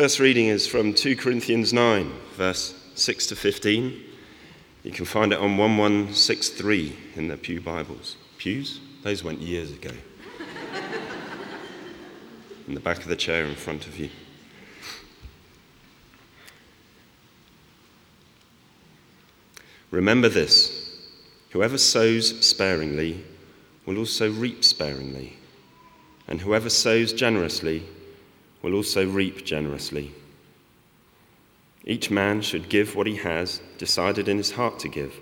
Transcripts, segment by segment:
first reading is from 2 Corinthians 9, verse 6 to 15. You can find it on 1163 in the Pew Bibles. Pews? Those went years ago. in the back of the chair in front of you. Remember this whoever sows sparingly will also reap sparingly, and whoever sows generously will also reap generously. Each man should give what he has decided in his heart to give,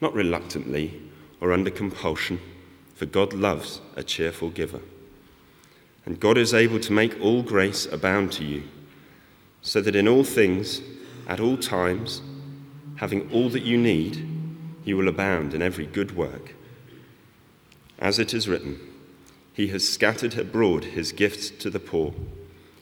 not reluctantly or under compulsion, for God loves a cheerful giver. And God is able to make all grace abound to you, so that in all things, at all times, having all that you need, you will abound in every good work. As it is written, He has scattered abroad His gifts to the poor,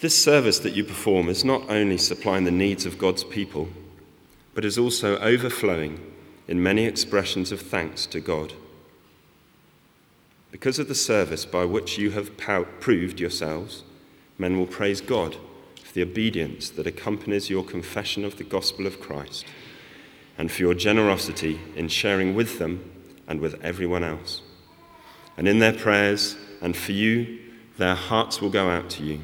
This service that you perform is not only supplying the needs of God's people, but is also overflowing in many expressions of thanks to God. Because of the service by which you have proved yourselves, men will praise God for the obedience that accompanies your confession of the gospel of Christ, and for your generosity in sharing with them and with everyone else. And in their prayers and for you, their hearts will go out to you.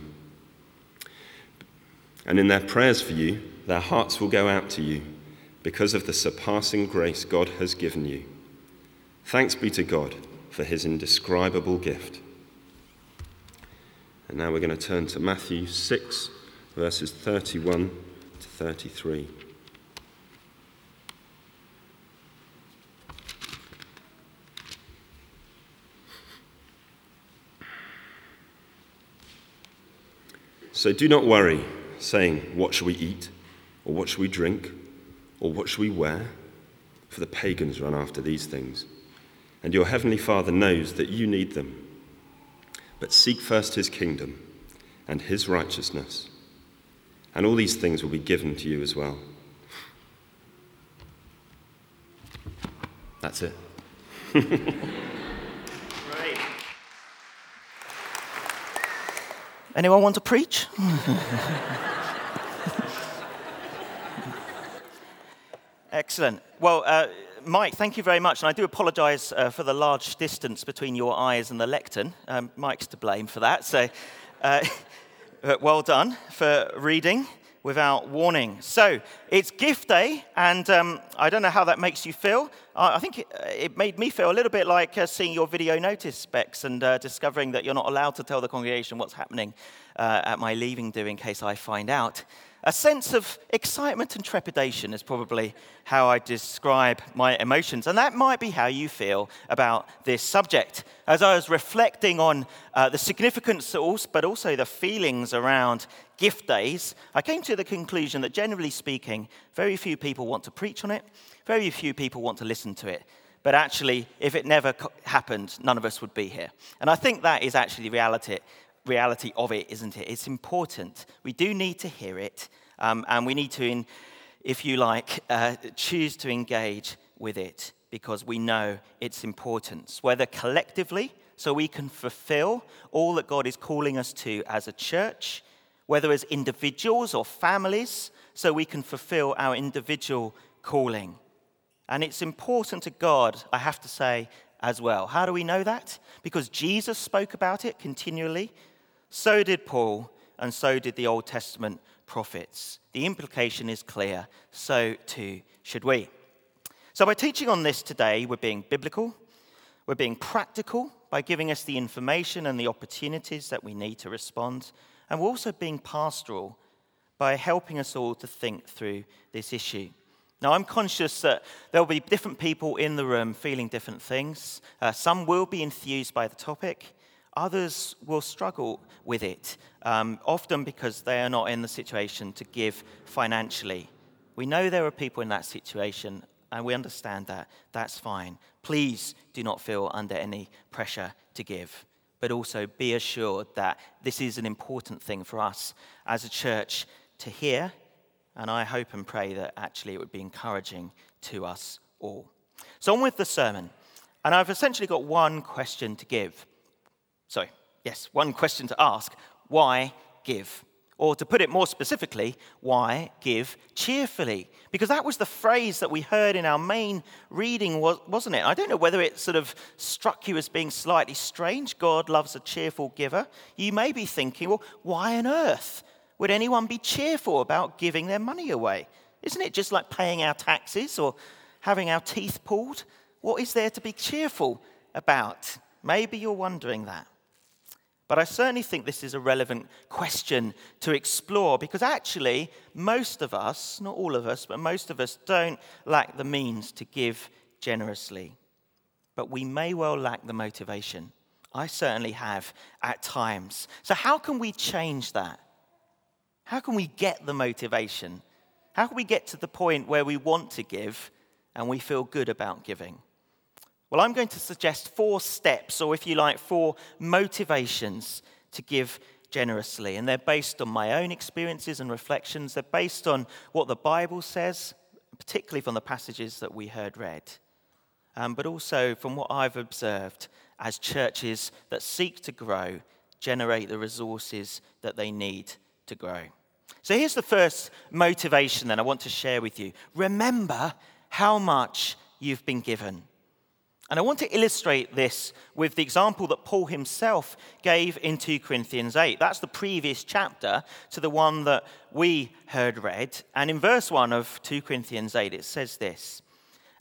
And in their prayers for you, their hearts will go out to you because of the surpassing grace God has given you. Thanks be to God for his indescribable gift. And now we're going to turn to Matthew 6, verses 31 to 33. So do not worry, saying, What shall we eat? Or what shall we drink? Or what shall we wear? For the pagans run after these things. And your heavenly Father knows that you need them. But seek first his kingdom and his righteousness and all these things will be given to you as well. That's it. Anyone want to preach? Excellent. Well, uh, Mike, thank you very much. And I do apologize uh, for the large distance between your eyes and the lectern. Um, Mike's to blame for that. So, uh, Uh, well done for reading without warning. So it's gift day, and um, I don't know how that makes you feel. Uh, I think it, it, made me feel a little bit like uh, seeing your video notice specs and uh, discovering that you're not allowed to tell the congregation what's happening uh, at my leaving do in case I find out. A sense of excitement and trepidation is probably how I describe my emotions. And that might be how you feel about this subject. As I was reflecting on uh, the significance, but also the feelings around gift days, I came to the conclusion that generally speaking, very few people want to preach on it, very few people want to listen to it. But actually, if it never happened, none of us would be here. And I think that is actually the reality reality of it, isn't it? It's important. We do need to hear it, um, and we need to, in, if you like, uh, choose to engage with it because we know its importance, whether collectively, so we can fulfill all that God is calling us to as a church, whether as individuals or families, so we can fulfill our individual calling. And it's important to God, I have to say, as well. How do we know that? Because Jesus spoke about it continually so did Paul, and so did the Old Testament prophets. The implication is clear. So too should we. So, by teaching on this today, we're being biblical, we're being practical by giving us the information and the opportunities that we need to respond, and we're also being pastoral by helping us all to think through this issue. Now, I'm conscious that there'll be different people in the room feeling different things. Uh, some will be enthused by the topic, Others will struggle with it, um, often because they are not in the situation to give financially. We know there are people in that situation, and we understand that. That's fine. Please do not feel under any pressure to give. But also be assured that this is an important thing for us as a church to hear. And I hope and pray that actually it would be encouraging to us all. So, on with the sermon. And I've essentially got one question to give. Sorry, yes, one question to ask. Why give? Or to put it more specifically, why give cheerfully? Because that was the phrase that we heard in our main reading, wasn't it? I don't know whether it sort of struck you as being slightly strange. God loves a cheerful giver. You may be thinking, well, why on earth would anyone be cheerful about giving their money away? Isn't it just like paying our taxes or having our teeth pulled? What is there to be cheerful about? Maybe you're wondering that. But I certainly think this is a relevant question to explore because actually, most of us, not all of us, but most of us don't lack the means to give generously. But we may well lack the motivation. I certainly have at times. So, how can we change that? How can we get the motivation? How can we get to the point where we want to give and we feel good about giving? Well, I'm going to suggest four steps, or if you like, four motivations to give generously. And they're based on my own experiences and reflections. They're based on what the Bible says, particularly from the passages that we heard read, um, but also from what I've observed as churches that seek to grow generate the resources that they need to grow. So here's the first motivation that I want to share with you. Remember how much you've been given. And I want to illustrate this with the example that Paul himself gave in 2 Corinthians 8. That's the previous chapter to the one that we heard read. And in verse 1 of 2 Corinthians 8, it says this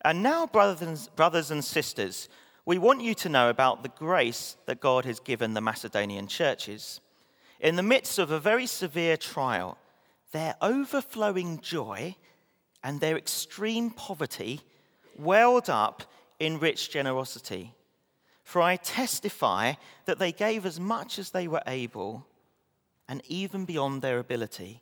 And now, brothers and sisters, we want you to know about the grace that God has given the Macedonian churches. In the midst of a very severe trial, their overflowing joy and their extreme poverty welled up in rich generosity. For I testify that they gave as much as they were able, and even beyond their ability.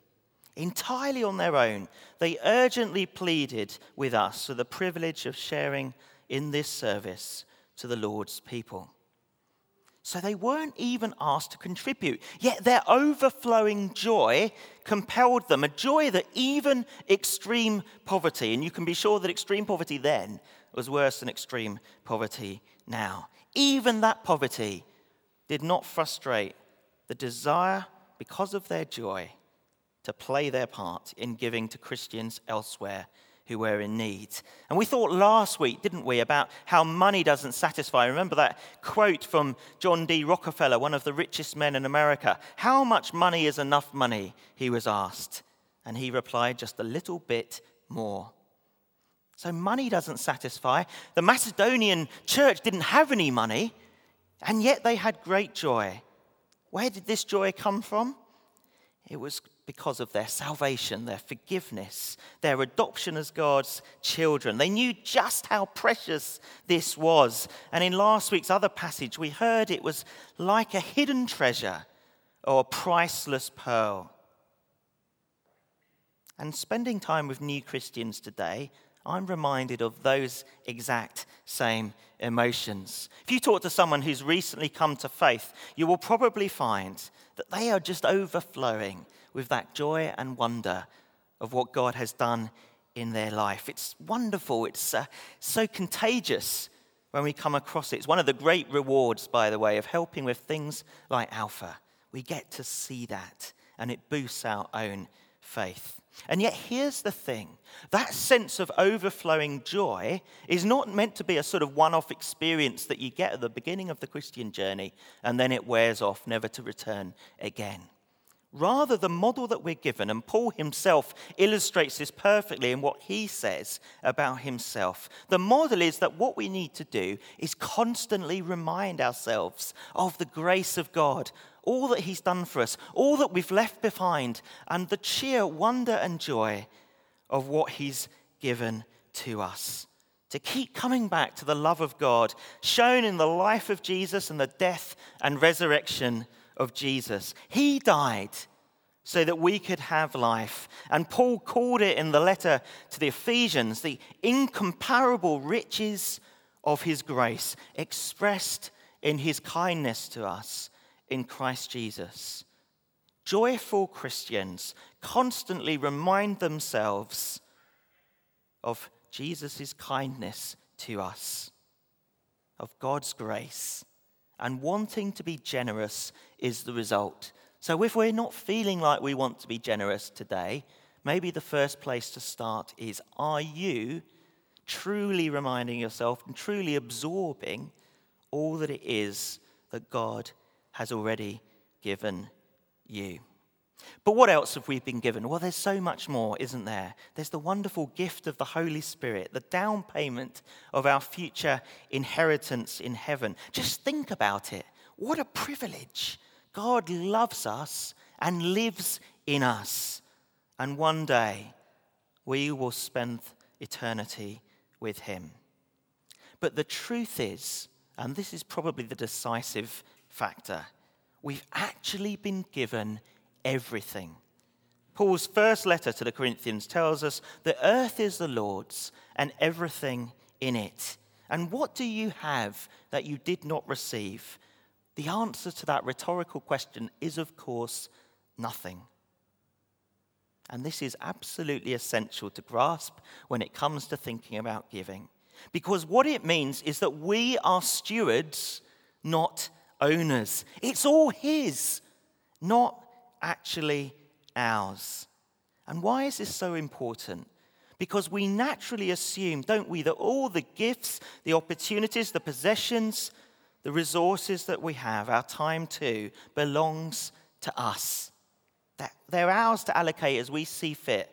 Entirely on their own, they urgently pleaded with us for the privilege of sharing in this service to the Lord's people. So they weren't even asked to contribute. Yet their overflowing joy compelled them, a joy that even extreme poverty, and you can be sure that extreme poverty then was worse than extreme poverty now. Even that poverty did not frustrate the desire, because of their joy, to play their part in giving to Christians elsewhere who were in need. And we thought last week, didn't we, about how money doesn't satisfy. Remember that quote from John D. Rockefeller, one of the richest men in America? How much money is enough money? He was asked. And he replied, just a little bit more. So money doesn't satisfy. The Macedonian church didn't have any money, and yet they had great joy. Where did this joy come from? It was because of their salvation, their forgiveness, their adoption as God's children. They knew just how precious this was. And in last week's other passage, we heard it was like a hidden treasure or a priceless pearl. And spending time with new Christians today, I'm reminded of those exact same emotions. If you talk to someone who's recently come to faith, you will probably find that they are just overflowing with that joy and wonder of what God has done in their life. It's wonderful, it's uh, so contagious when we come across it. It's one of the great rewards, by the way, of helping with things like Alpha. We get to see that, and it boosts our own faith. And yet, here's the thing that sense of overflowing joy is not meant to be a sort of one off experience that you get at the beginning of the Christian journey and then it wears off, never to return again. Rather, the model that we're given, and Paul himself illustrates this perfectly in what he says about himself. The model is that what we need to do is constantly remind ourselves of the grace of God, all that he's done for us, all that we've left behind, and the sheer wonder and joy of what he's given to us. to keep coming back to the love of God shown in the life of Jesus and the death and resurrection of Jesus. He died so that we could have life. And Paul called it in the letter to the Ephesians the incomparable riches of his grace expressed in his kindness to us in Christ Jesus. Joyful Christians constantly remind themselves of Jesus' kindness to us, of God's grace. And wanting to be generous is the result. So if we're not feeling like we want to be generous today, maybe the first place to start is are you truly reminding yourself and truly absorbing all that it is that God has already given you? But what else have we been given? Well, there's so much more, isn't there? There's the wonderful gift of the Holy Spirit, the down payment of our future inheritance in heaven. Just think about it. What a privilege. God loves us and lives in us. And one day we will spend eternity with him. But the truth is, and this is probably the decisive factor, we've actually been given everything. Paul's first letter to the Corinthians tells us the earth is the Lord's and everything in it. And what do you have that you did not receive? The answer to that rhetorical question is, of course, nothing. And this is absolutely essential to grasp when it comes to thinking about giving. Because what it means is that we are stewards, not owners. It's all His, not actually ours. And why is this so important? Because we naturally assume, don't we, that all the gifts, the opportunities, the possessions, the resources that we have, our time too, belongs to us. That they're ours to allocate as we see fit.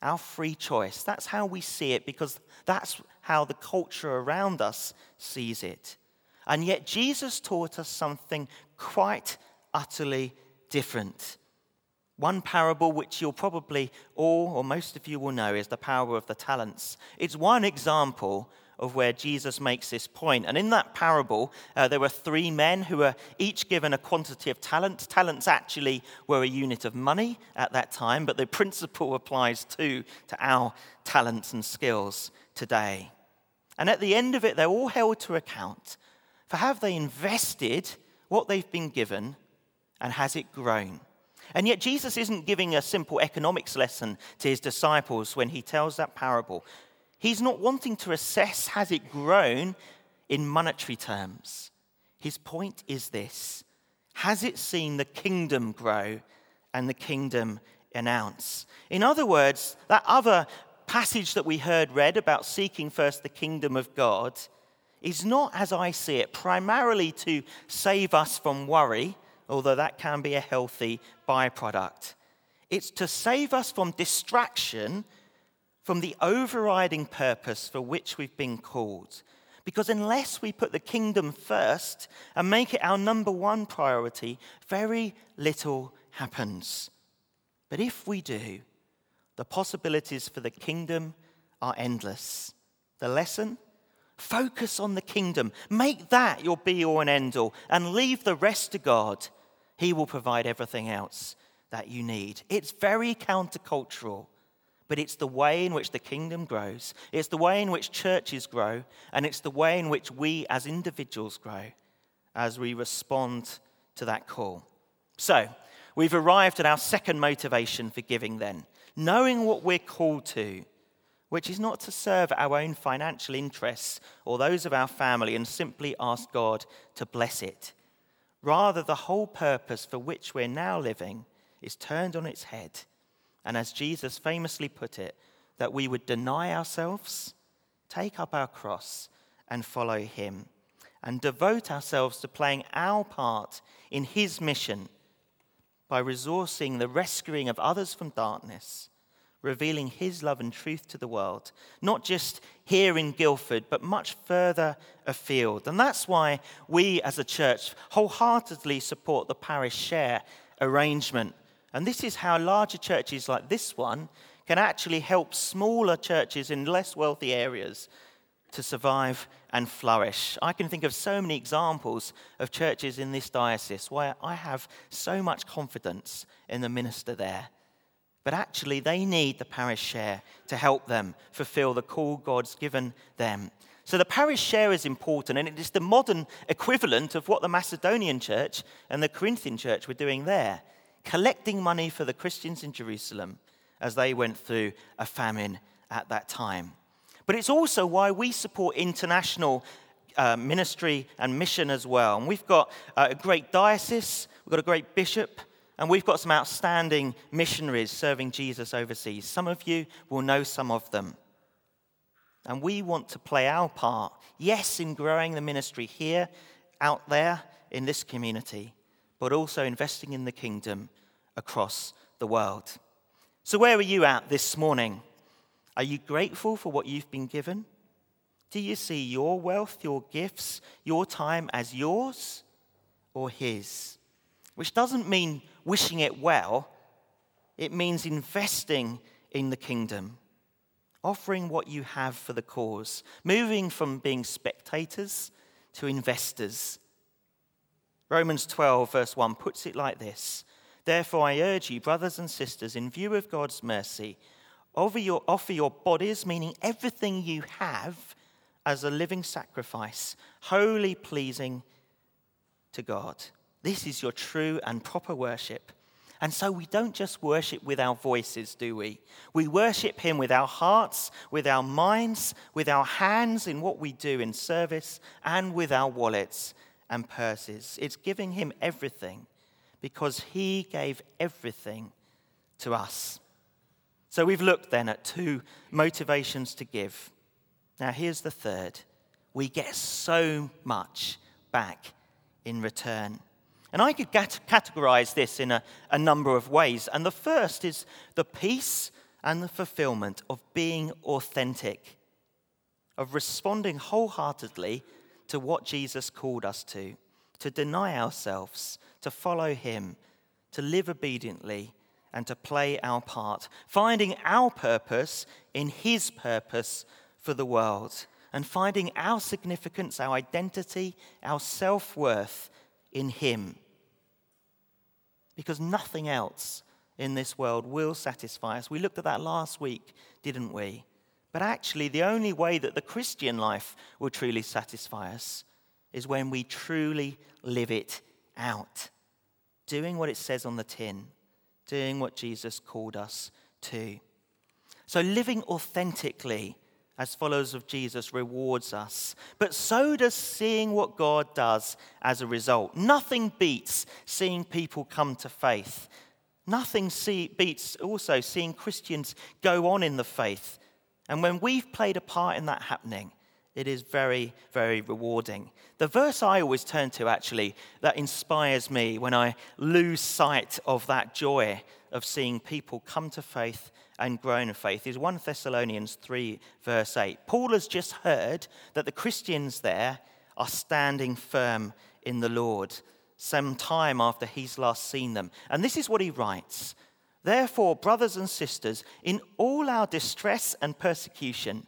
Our free choice. That's how we see it because that's how the culture around us sees it. And yet Jesus taught us something quite utterly different. One parable, which you'll probably all or most of you will know, is the parable of the talents. It's one example of where Jesus makes this point. And in that parable, uh, there were three men who were each given a quantity of talents. Talents actually were a unit of money at that time, but the principle applies too to our talents and skills today. And at the end of it, they're all held to account for have they invested what they've been given and has it grown? And yet, Jesus isn't giving a simple economics lesson to his disciples when he tells that parable. He's not wanting to assess has it grown in monetary terms. His point is this Has it seen the kingdom grow and the kingdom announce? In other words, that other passage that we heard read about seeking first the kingdom of God is not, as I see it, primarily to save us from worry although that can be a healthy byproduct. It's to save us from distraction from the overriding purpose for which we've been called. Because unless we put the kingdom first and make it our number one priority, very little happens. But if we do, the possibilities for the kingdom are endless. The lesson? Focus on the kingdom. Make that your be all and end all, and leave the rest to God. He will provide everything else that you need. It's very countercultural, but it's the way in which the kingdom grows, it's the way in which churches grow, and it's the way in which we as individuals grow as we respond to that call. So, we've arrived at our second motivation for giving then, knowing what we're called to. Which is not to serve our own financial interests or those of our family and simply ask God to bless it. Rather, the whole purpose for which we're now living is turned on its head. And as Jesus famously put it, that we would deny ourselves, take up our cross, and follow him, and devote ourselves to playing our part in his mission by resourcing the rescuing of others from darkness revealing his love and truth to the world, not just here in Guildford, but much further afield. And that's why we as a church wholeheartedly support the parish share arrangement. And this is how larger churches like this one can actually help smaller churches in less wealthy areas to survive and flourish. I can think of so many examples of churches in this diocese where I have so much confidence in the minister there. But actually, they need the parish share to help them fulfill the call God's given them. So the parish share is important, and it is the modern equivalent of what the Macedonian church and the Corinthian church were doing there, collecting money for the Christians in Jerusalem as they went through a famine at that time. But it's also why we support international uh, ministry and mission as well. And we've got uh, a great diocese, we've got a great bishop, and we've got some outstanding missionaries serving Jesus overseas. Some of you will know some of them. And we want to play our part, yes, in growing the ministry here, out there, in this community, but also investing in the kingdom across the world. So, where are you at this morning? Are you grateful for what you've been given? Do you see your wealth, your gifts, your time as yours or His? Which doesn't mean wishing it well, it means investing in the kingdom, offering what you have for the cause, moving from being spectators to investors. Romans 12, verse 1 puts it like this Therefore, I urge you, brothers and sisters, in view of God's mercy, Offer your, offer your bodies, meaning everything you have, as a living sacrifice, wholly pleasing to God. This is your true and proper worship. And so we don't just worship with our voices, do we? We worship Him with our hearts, with our minds, with our hands in what we do in service, and with our wallets and purses. It's giving Him everything because He gave everything to us. So we've looked then at two motivations to give. Now, here's the third we get so much back in return. And I could categorize this in a, a number of ways. And the first is the peace and the fulfillment of being authentic, of responding wholeheartedly to what Jesus called us to, to deny ourselves, to follow him, to live obediently, and to play our part, finding our purpose in His purpose for the world, and finding our significance, our identity, our self worth in Him. Because nothing else in this world will satisfy us. We looked at that last week, didn't we? But actually, the only way that the Christian life will truly satisfy us is when we truly live it out, doing what it says on the tin doing what Jesus called us to. So, living authentically as followers of Jesus rewards us, but so does seeing what God does as a result. Nothing beats seeing people come to faith. Nothing see, beats also seeing Christians go on in the faith. And when we've played a part in that happening, it is very, very rewarding. The verse I always turn to, actually, that inspires me when I lose sight of that joy of seeing people come to faith and grow in faith is 1 Thessalonians 3, verse 8. Paul has just heard that the Christians there are standing firm in the Lord some time after he's last seen them. And this is what he writes Therefore, brothers and sisters, in all our distress and persecution,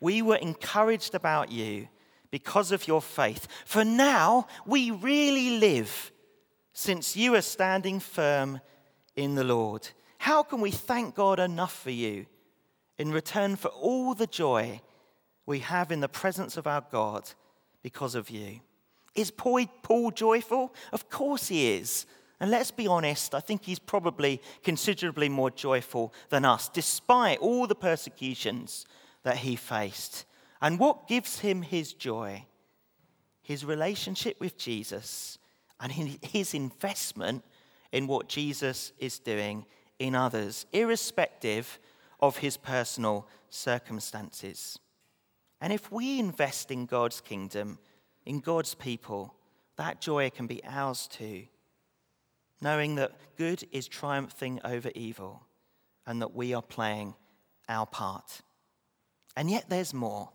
we were encouraged about you because of your faith. For now we really live since you are standing firm in the Lord. How can we thank God enough for you in return for all the joy we have in the presence of our God because of you? Is Paul joyful? Of course he is. And let's be honest, I think he's probably considerably more joyful than us, despite all the persecutions that he faced. And what gives him his joy? His relationship with Jesus and his investment in what Jesus is doing in others, irrespective of his personal circumstances. And if we invest in God's kingdom, in God's people, that joy can be ours too, knowing that good is triumphing over evil and that we are playing our part. And yet there's more.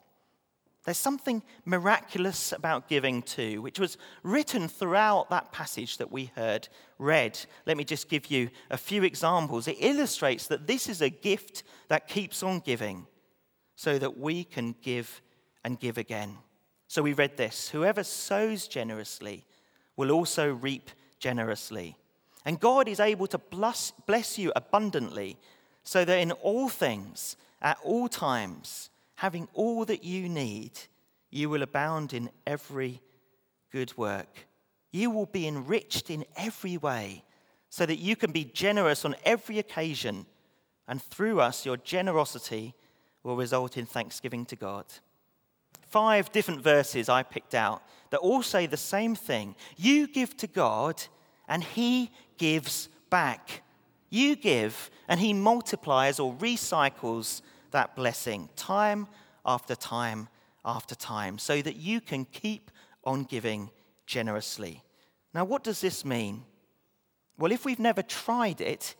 There's something miraculous about giving too, which was written throughout that passage that we heard read. Let me just give you a few examples. It illustrates that this is a gift that keeps on giving so that we can give and give again. So we read this Whoever sows generously will also reap generously. And God is able to bless, bless you abundantly, so that in all things, at all times, having all that you need, you will abound in every good work. You will be enriched in every way, so that you can be generous on every occasion, and through us, your generosity will result in thanksgiving to God. Five different verses I picked out that all say the same thing. You give to God, and He gives back. You give, and He multiplies or recycles that blessing time after time after time so that you can keep on giving generously. Now, what does this mean? Well, if we've never tried it,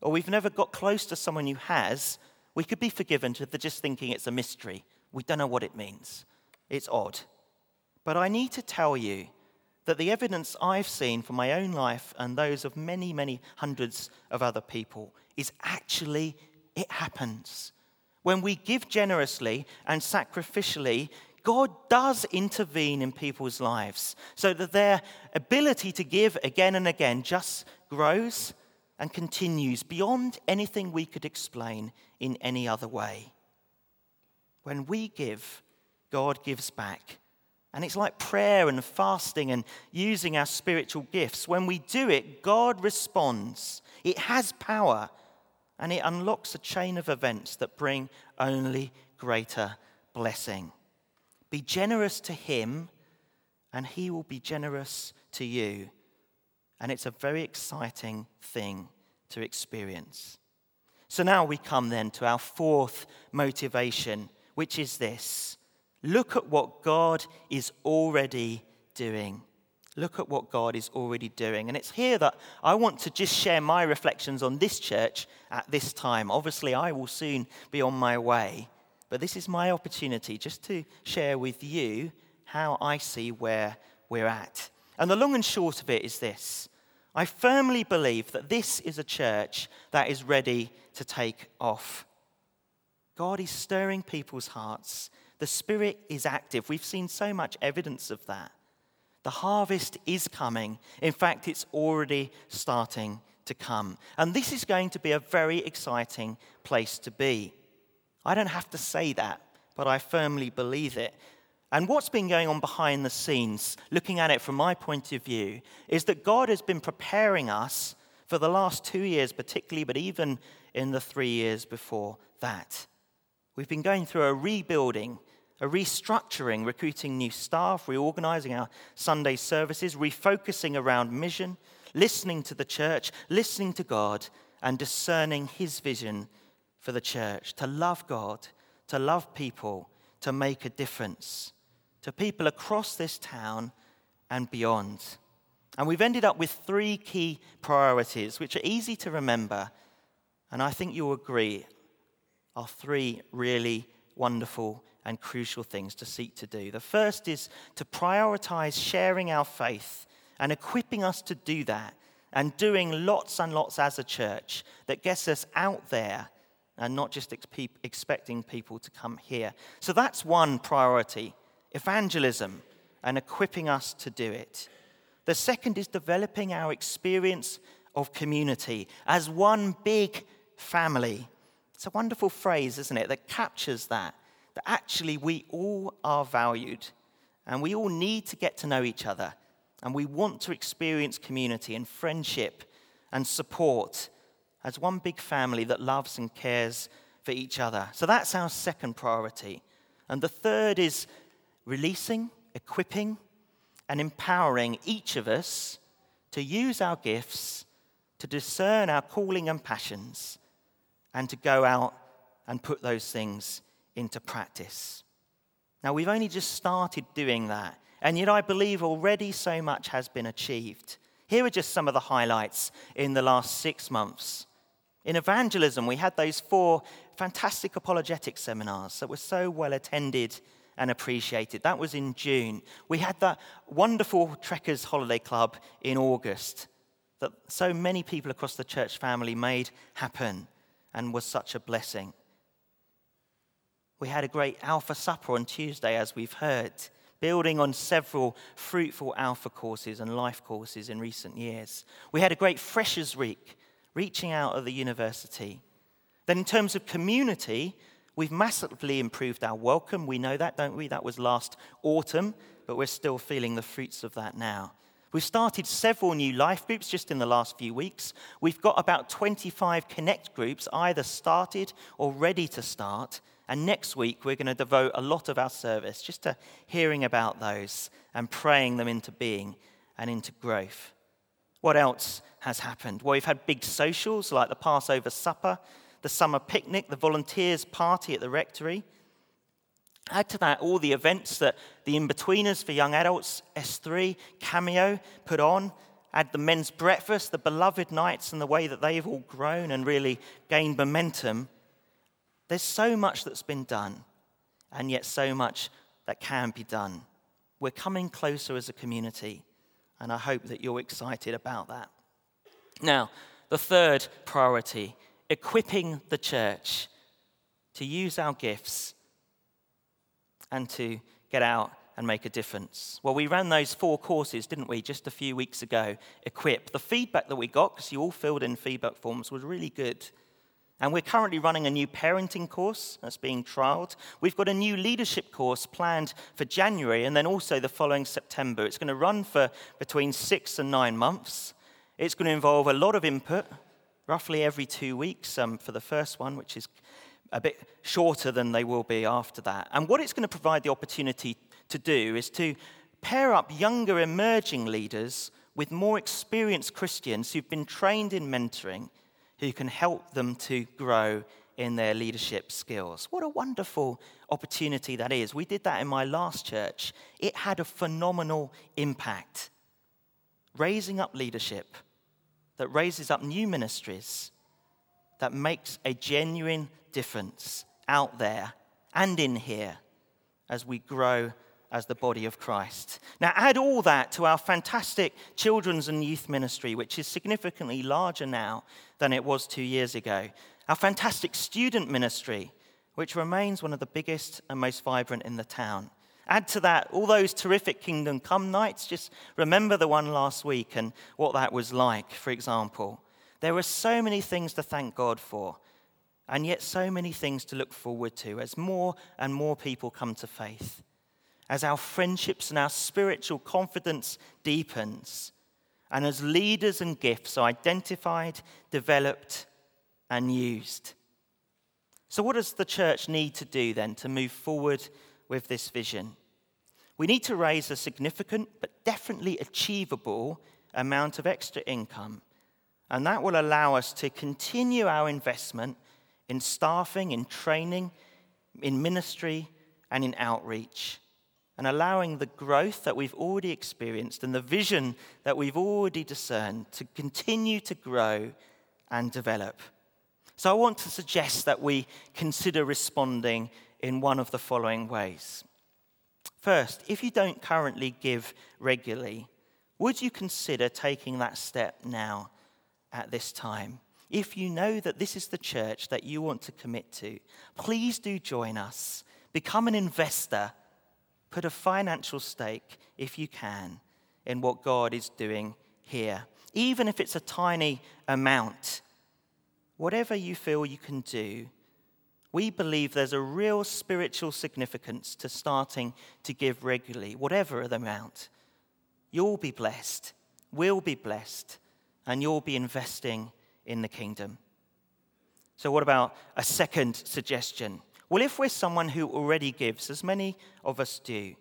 or we've never got close to someone who has, we could be forgiven for just thinking it's a mystery. We don't know what it means. It's odd. But I need to tell you that the evidence I've seen from my own life and those of many, many hundreds of other people is actually it happens. When we give generously and sacrificially, God does intervene in people's lives so that their ability to give again and again just grows and continues beyond anything we could explain in any other way. When we give, God gives back. And it's like prayer and fasting and using our spiritual gifts. When we do it, God responds. It has power and it unlocks a chain of events that bring only greater blessing. Be generous to Him, and He will be generous to you. And it's a very exciting thing to experience. So now we come then to our fourth motivation, which is this look at what God is already doing. Look at what God is already doing. And it's here that I want to just share my reflections on this church at this time. Obviously, I will soon be on my way, but this is my opportunity just to share with you how I see where we're at. And the long and short of it is this I firmly believe that this is a church that is ready to take off. God is stirring people's hearts. The Spirit is active. We've seen so much evidence of that. The harvest is coming. In fact, it's already starting to come. And this is going to be a very exciting place to be. I don't have to say that, but I firmly believe it. And what's been going on behind the scenes, looking at it from my point of view, is that God has been preparing us for the last two years, particularly, but even in the three years before that. We've been going through a rebuilding a restructuring, recruiting new staff, reorganizing our Sunday services, refocusing around mission, listening to the church, listening to God, and discerning His vision for the church to love God, to love people, to make a difference to people across this town and beyond. And we've ended up with three key priorities, which are easy to remember, and I think you'll agree are three really wonderful and crucial things to seek to do. The first is to prioritize sharing our faith and equipping us to do that and doing lots and lots as a church that gets us out there and not just expecting people to come here. So that's one priority evangelism and equipping us to do it. The second is developing our experience of community as one big family. It's a wonderful phrase, isn't it, that captures that that actually we all are valued and we all need to get to know each other and we want to experience community and friendship and support as one big family that loves and cares for each other. So that's our second priority. And the third is releasing, equipping, and empowering each of us to use our gifts, to discern our calling and passions, and to go out and put those things into practice. Now, we've only just started doing that, and yet I believe already so much has been achieved. Here are just some of the highlights in the last six months. In evangelism, we had those four fantastic apologetic seminars that were so well attended and appreciated. That was in June. We had that wonderful Trekkers Holiday Club in August that so many people across the church family made happen and was such a blessing. We had a great Alpha Supper on Tuesday, as we've heard, building on several fruitful Alpha courses and life courses in recent years. We had a great Freshers Week, reaching out at the university. Then, in terms of community, we've massively improved our welcome. We know that, don't we? That was last autumn, but we're still feeling the fruits of that now. We've started several new life groups just in the last few weeks. We've got about 25 Connect groups either started or ready to start. And next week, we're going to devote a lot of our service just to hearing about those and praying them into being and into growth. What else has happened? Well, we've had big socials like the Passover supper, the summer picnic, the volunteers' party at the rectory. Add to that all the events that the in-betweeners for young adults, S3, Cameo, put on. Add the men's breakfast, the beloved nights, and the way that they've all grown and really gained momentum. There's so much that's been done, and yet so much that can be done. We're coming closer as a community, and I hope that you're excited about that. Now, the third priority equipping the church to use our gifts and to get out and make a difference. Well, we ran those four courses, didn't we, just a few weeks ago? Equip. The feedback that we got, because you all filled in feedback forms, was really good. And we're currently running a new parenting course that's being trialed. We've got a new leadership course planned for January and then also the following September. It's going to run for between six and nine months. It's going to involve a lot of input, roughly every two weeks um, for the first one, which is a bit shorter than they will be after that. And what it's going to provide the opportunity to do is to pair up younger emerging leaders with more experienced Christians who've been trained in mentoring, who can help them to grow in their leadership skills. What a wonderful opportunity that is. We did that in my last church. It had a phenomenal impact. Raising up leadership that raises up new ministries that makes a genuine difference out there and in here as we grow as the body of Christ. Now, add all that to our fantastic children's and youth ministry, which is significantly larger now than it was two years ago. Our fantastic student ministry, which remains one of the biggest and most vibrant in the town. Add to that all those terrific Kingdom Come nights. Just remember the one last week and what that was like, for example. There are so many things to thank God for, and yet so many things to look forward to as more and more people come to faith, as our friendships and our spiritual confidence deepens, and as leaders and gifts are identified, developed, and used. So, what does the church need to do then to move forward with this vision? We need to raise a significant but definitely achievable amount of extra income and that will allow us to continue our investment in staffing, in training, in ministry, and in outreach, and allowing the growth that we've already experienced and the vision that we've already discerned to continue to grow and develop. So, I want to suggest that we consider responding in one of the following ways. First, if you don't currently give regularly, would you consider taking that step now at this time. If you know that this is the church that you want to commit to, please do join us. Become an investor. Put a financial stake, if you can, in what God is doing here. Even if it's a tiny amount, whatever you feel you can do, we believe there's a real spiritual significance to starting to give regularly, whatever the amount. You'll be blessed. We'll be blessed and you'll be investing in the kingdom. So, what about a second suggestion? Well, if we're someone who already gives, as many of us do,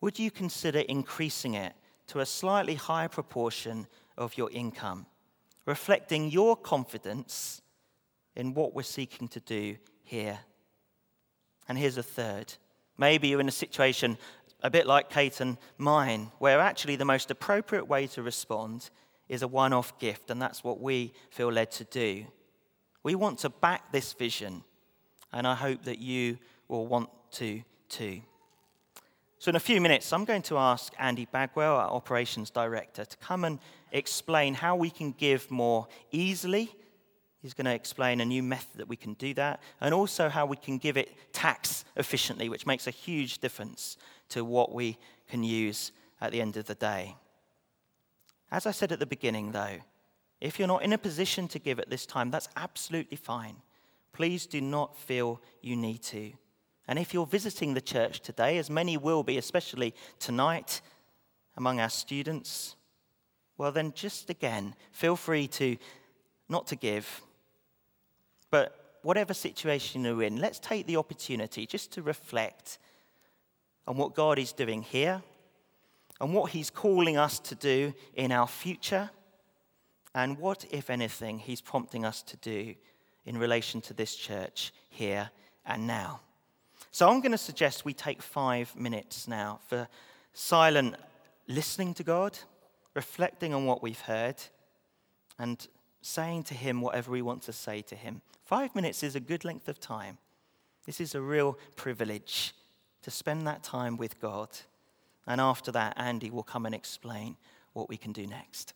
would you consider increasing it to a slightly higher proportion of your income, reflecting your confidence in what we're seeking to do here? And here's a third. Maybe you're in a situation a bit like Kate and mine, where actually the most appropriate way to respond is a one off gift, and that's what we feel led to do. We want to back this vision, and I hope that you will want to too. So, in a few minutes, I'm going to ask Andy Bagwell, our operations director, to come and explain how we can give more easily He's going to explain a new method that we can do that, and also how we can give it tax efficiently, which makes a huge difference to what we can use at the end of the day. As I said at the beginning, though, if you're not in a position to give at this time, that's absolutely fine. Please do not feel you need to. And if you're visiting the church today, as many will be, especially tonight among our students, well, then just again, feel free to not to give, but whatever situation you're in, let's take the opportunity just to reflect on what God is doing here and what He's calling us to do in our future, and what, if anything, He's prompting us to do in relation to this church here and now. So I'm going to suggest we take five minutes now for silent listening to God, reflecting on what we've heard, and saying to Him whatever we want to say to Him. Five minutes is a good length of time. This is a real privilege to spend that time with God. And after that, Andy will come and explain what we can do next.